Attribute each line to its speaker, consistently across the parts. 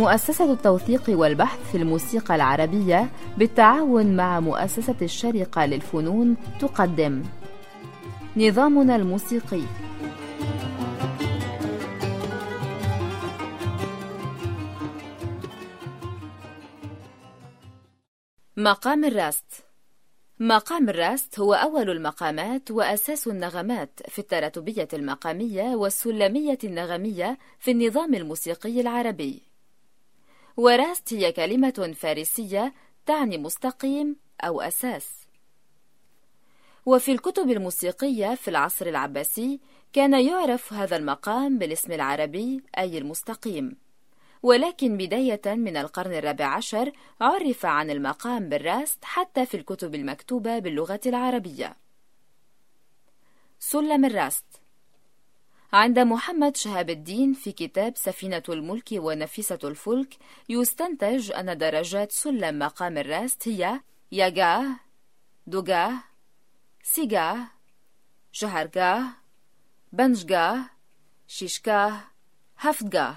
Speaker 1: مؤسسة التوثيق والبحث في الموسيقى العربية بالتعاون مع مؤسسة الشرقة للفنون تقدم. نظامنا الموسيقي. مقام الراست. مقام الراست هو أول المقامات وأساس النغمات في التراتبية المقامية والسلمية النغمية في النظام الموسيقي العربي. وراست هي كلمة فارسية تعني مستقيم أو أساس. وفي الكتب الموسيقية في العصر العباسي كان يعرف هذا المقام بالاسم العربي أي المستقيم. ولكن بداية من القرن الرابع عشر عرف عن المقام بالراست حتى في الكتب المكتوبة باللغة العربية. سلم الراست. عند محمد شهاب الدين في كتاب سفينة الملك ونفيسة الفلك يستنتج أن درجات سلم مقام الراست هي ياجاه دوجاه سيجاه جهرجاه بنججاه شيشكاه هفتجاه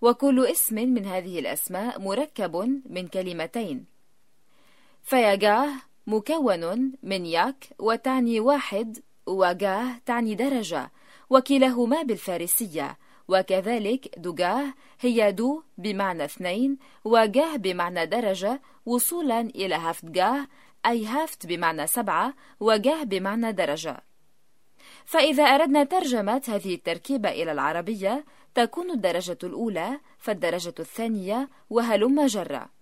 Speaker 1: وكل اسم من هذه الأسماء مركب من كلمتين. فيجاه مكون من ياك وتعني واحد وجاه تعني درجة وكلاهما بالفارسية وكذلك دجاه هي دو بمعنى اثنين وجاه بمعنى درجة وصولا إلى هفتجاه أي هفت بمعنى سبعة وجاه بمعنى درجة. فإذا أردنا ترجمة هذه التركيبة إلى العربية تكون الدرجة الأولى فالدرجة الثانية وهلم جرة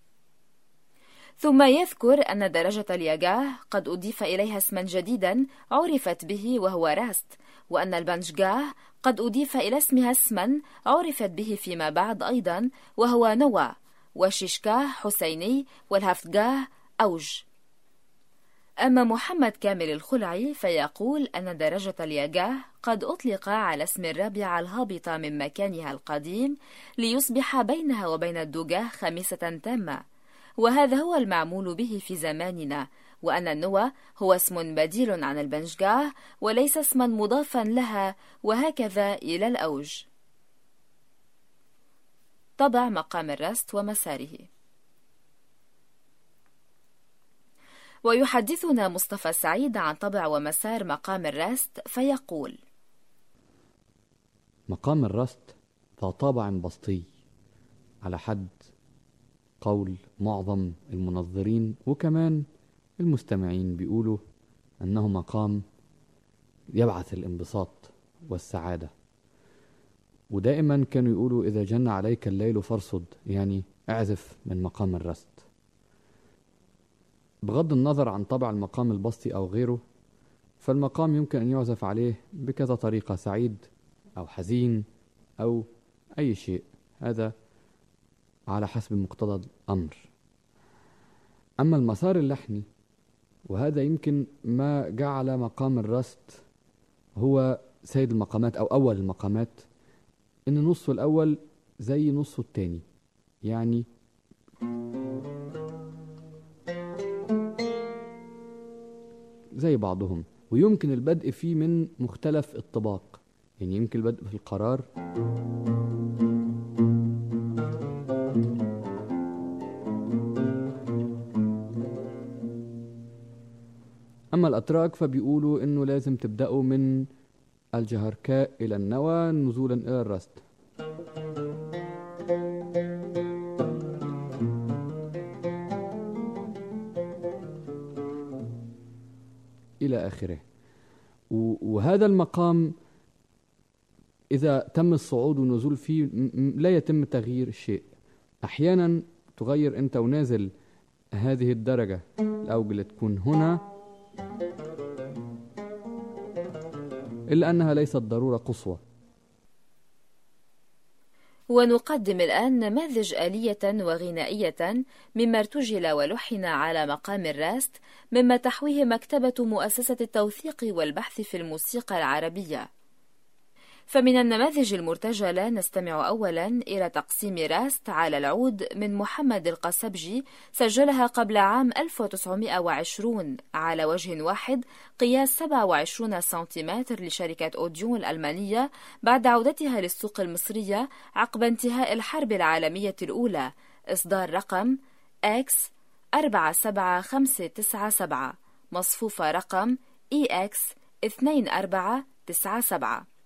Speaker 1: ثم يذكر أن درجة الياجاه قد أضيف إليها اسما جديدا عرفت به وهو راست وأن البنججاه قد أضيف إلى اسمها اسما عرفت به فيما بعد أيضا وهو نوى وشيشكاه حسيني والهفتجاه أوج. أما محمد كامل الخلعي فيقول أن درجة الياجاه قد أطلق على اسم الرابعة الهابطة من مكانها القديم ليصبح بينها وبين الدجاه خميسة تامة. وهذا هو المعمول به في زماننا وأن النوى هو اسم بديل عن البنججاه وليس اسما مضافا لها وهكذا إلى الأوج. طبع مقام الرست ومساره. ويحدثنا مصطفى سعيد عن طبع ومسار مقام الراست فيقول
Speaker 2: مقام الرست ذا طابع بسطي على حد قول معظم المنظرين وكمان المستمعين بيقولوا أنه مقام يبعث الانبساط والسعادة. ودائما كانوا يقولوا إذا جن عليك الليل فارصد يعني اعزف من مقام الرست. بغض النظر عن طبع المقام البسطي أو غيره فالمقام يمكن أن يعزف عليه بكذا طريقة سعيد أو حزين أو أي شيء. هذا على حسب مقتضى الأمر. أما المسار اللحني وهذا يمكن ما جعل مقام الرست هو سيد المقامات أو أول المقامات إن نصه الأول زي نصه التاني يعني زي بعضهم. ويمكن البدء فيه من مختلف الطباق. يعني يمكن البدء في القرار. أما الأتراك فبيقولوا إنه لازم تبدأوا من الجهركاء إلى النوى نزولا إلى الرست. إلى آخره. وهذا المقام إذا تم الصعود والنزول فيه لا يتم تغيير شيء. أحيانا تغير أنت ونازل هذه الدرجة. الأوج تكون هنا إلا أنها ليست ضرورة قصوى.
Speaker 1: ونقدم الآن نماذج آلية وغنائية مما ارتجل ولحن على مقام الراست مما تحويه مكتبة مؤسسة التوثيق والبحث في الموسيقى العربية. فمن النماذج المرتجلة نستمع أولا إلى تقسيم راست على العود من محمد القسبجي سجلها قبل عام 1920 على وجه واحد قياس 27 سنتيمتر لشركة أوديون الألمانية بعد عودتها للسوق المصرية عقب انتهاء الحرب العالمية الأولى. إصدار رقم X 47597 مصفوفة رقم EX 2497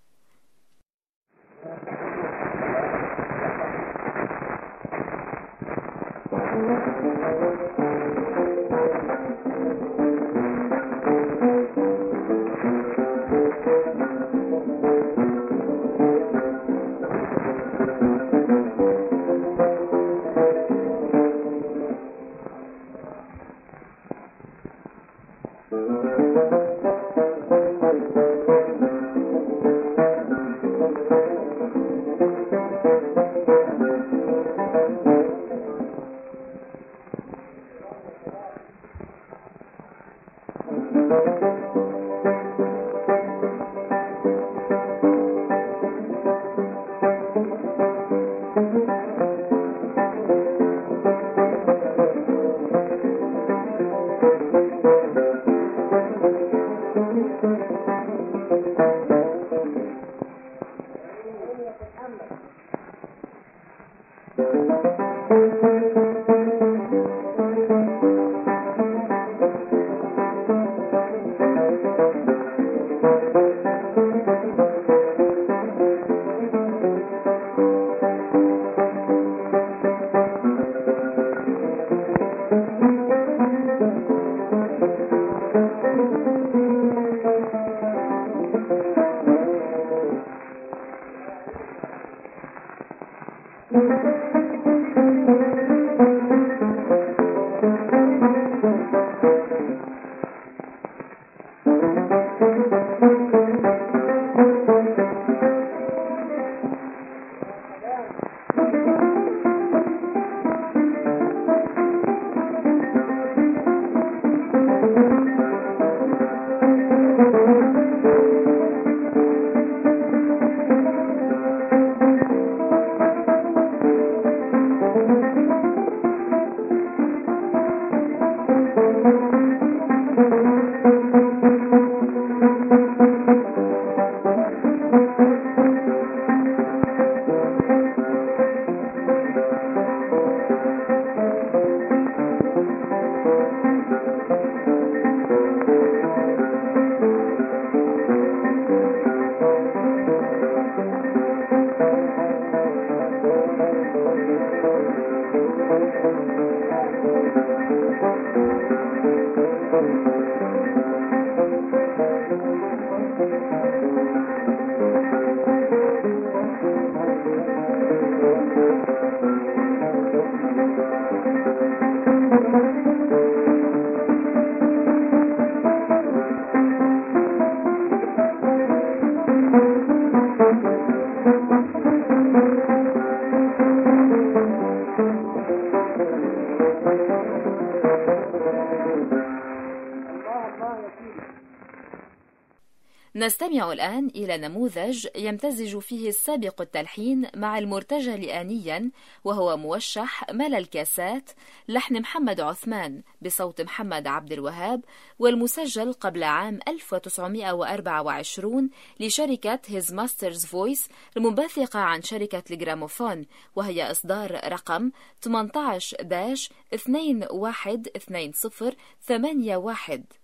Speaker 1: نستمع الآن إلى نموذج يمتزج فيه السابق التلحين مع المرتجل آنيا وهو موشح ملا الكاسات لحن محمد عثمان بصوت محمد عبد الوهاب والمسجل قبل عام 1924 لشركة His Master's Voice المنبثقة عن شركة الجراموفون وهي إصدار رقم 18 dash 212081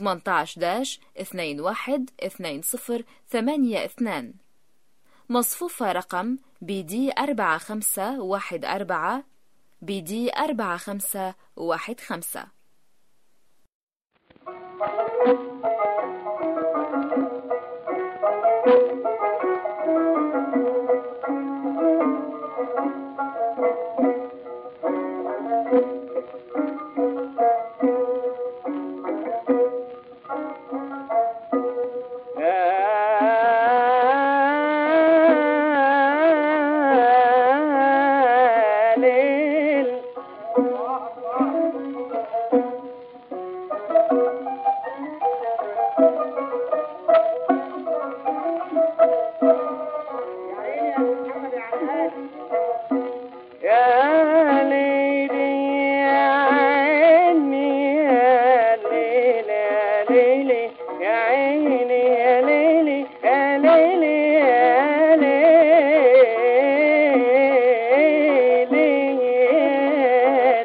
Speaker 1: 18 داش 21 20 82 مصفوفة رقم بي دي 4514 بي دي 4515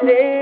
Speaker 1: day.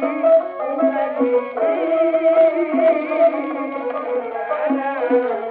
Speaker 3: Thank you.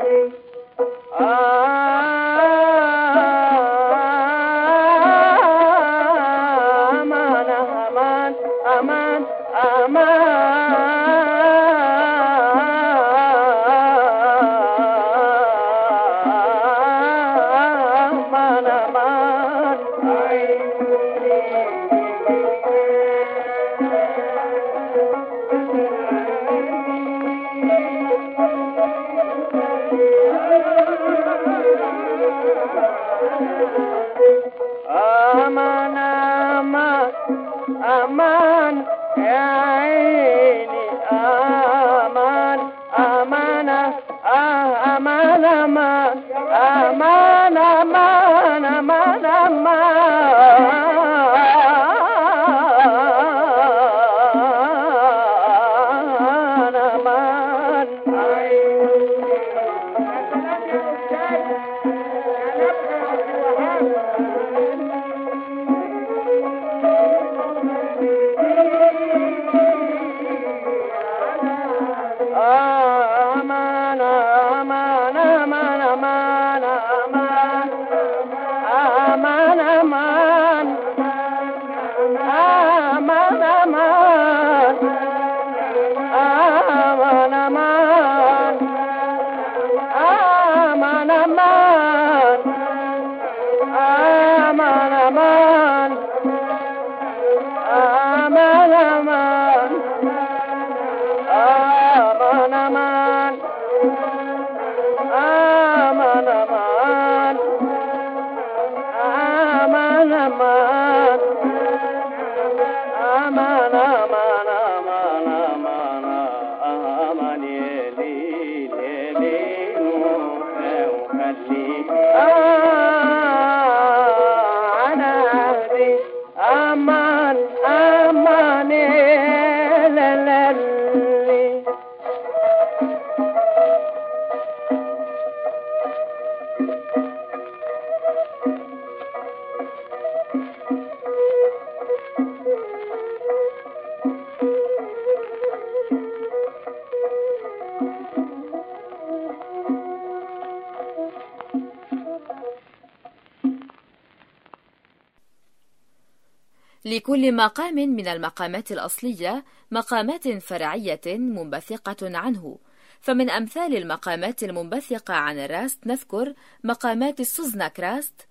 Speaker 1: لكل مقام من المقامات الأصلية مقامات فرعية منبثقة عنه. فمن أمثال المقامات المنبثقة عن الراست نذكر مقامات السوزناك راست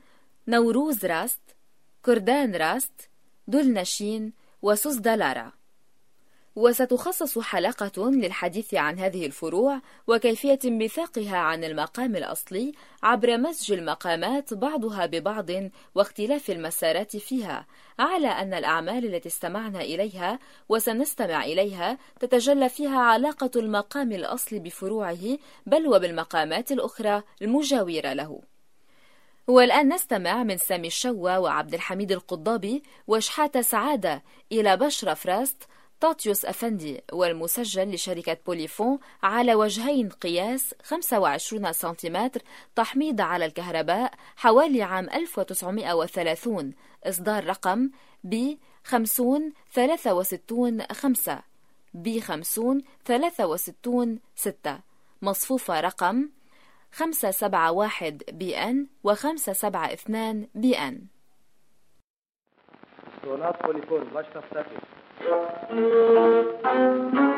Speaker 1: نوروز راست كردان راست دلنشين وسوزدالارا. وستخصص حلقة للحديث عن هذه الفروع وكيفية انبثاقها عن المقام الأصلي عبر مزج المقامات بعضها ببعض واختلاف المسارات فيها على أن الأعمال التي استمعنا إليها وسنستمع إليها تتجلى فيها علاقة المقام الأصلي بفروعه بل وبالمقامات الأخرى المجاورة له. والآن نستمع من سامي الشوا وعبد الحميد القضابي وشحاتة سعادة إلى بشرة فراست طاطيوس أفندي والمسجل لشركة بوليفون على وجهين قياس 25 سنتيمتر تحميض على الكهرباء حوالي عام 1930 إصدار رقم ب 50 63 5 ب 50 63 6 مصفوفة رقم 571 بي إن و 572 بي
Speaker 4: إن. Thank you.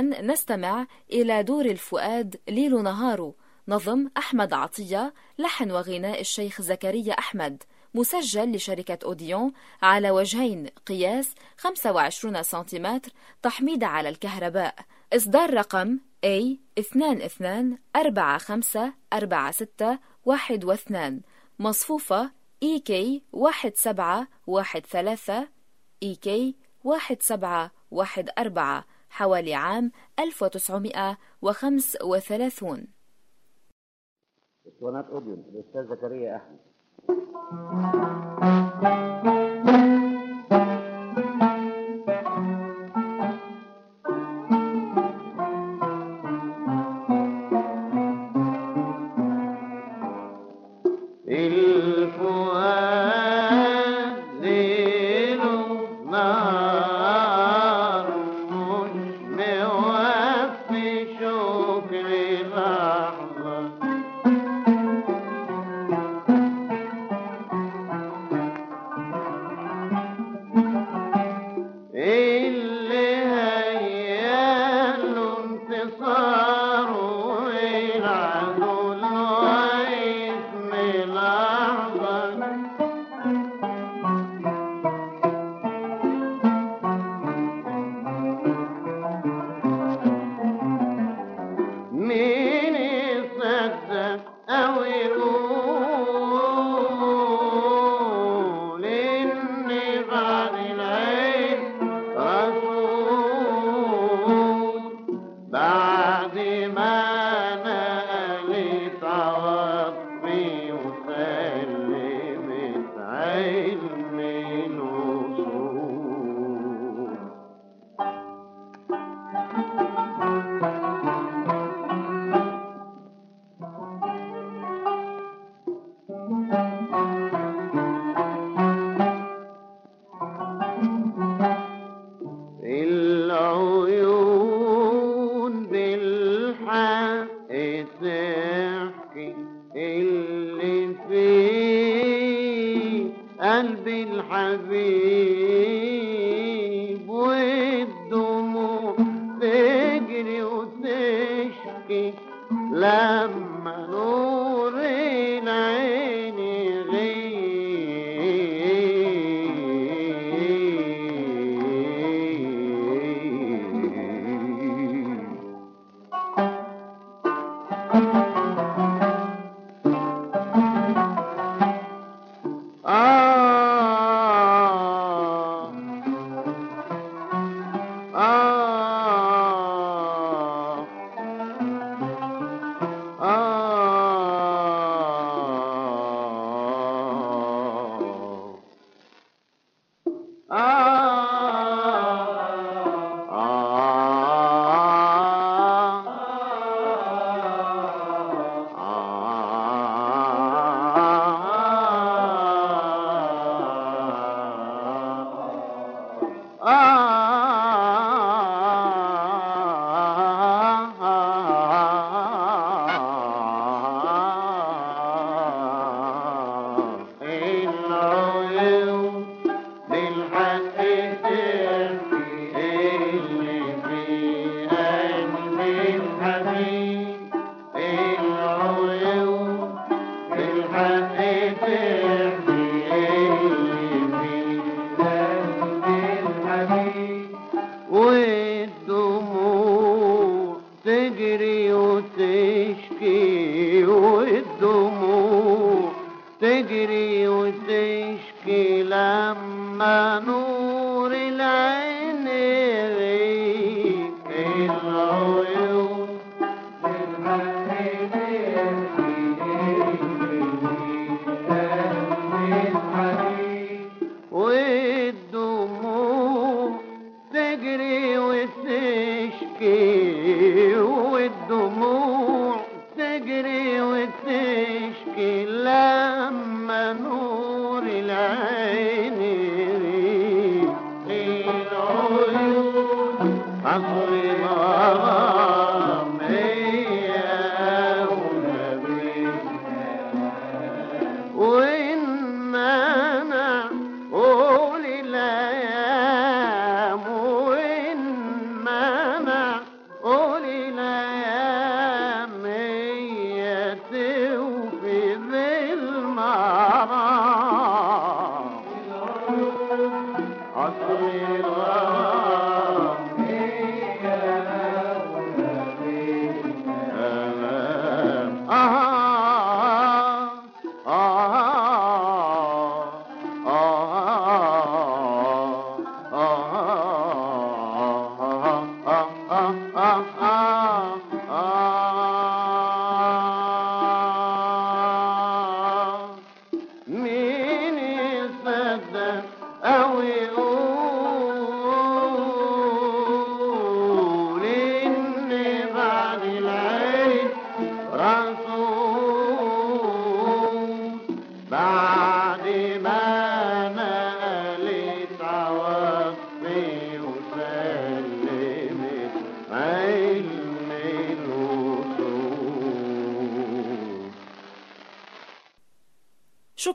Speaker 1: أخيرا نستمع إلى دور الفؤاد ليل نهار. نظم أحمد عطية لحن وغناء الشيخ زكريا أحمد. مسجل لشركة أوديون على وجهين قياس 25 سنتيمتر تحميض على الكهرباء. إصدار رقم A 22 45 46 12 مصفوفة EK 1713 EK 1714 حوالي عام 1935
Speaker 5: اسطوانات اوديون الاستاذ زكريا احمد والدموع تجري وتشكي والدموع تجري وتشكي لما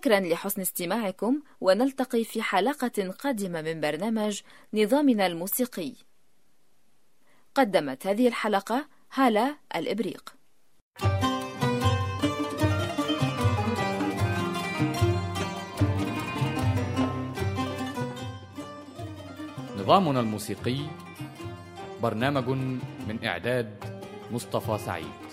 Speaker 1: شكرا لحسن استماعكم ونلتقي في حلقة قادمة من برنامج نظامنا الموسيقي. قدمت هذه الحلقة هالة الإبريق.
Speaker 2: نظامنا الموسيقي برنامج من إعداد مصطفى سعيد.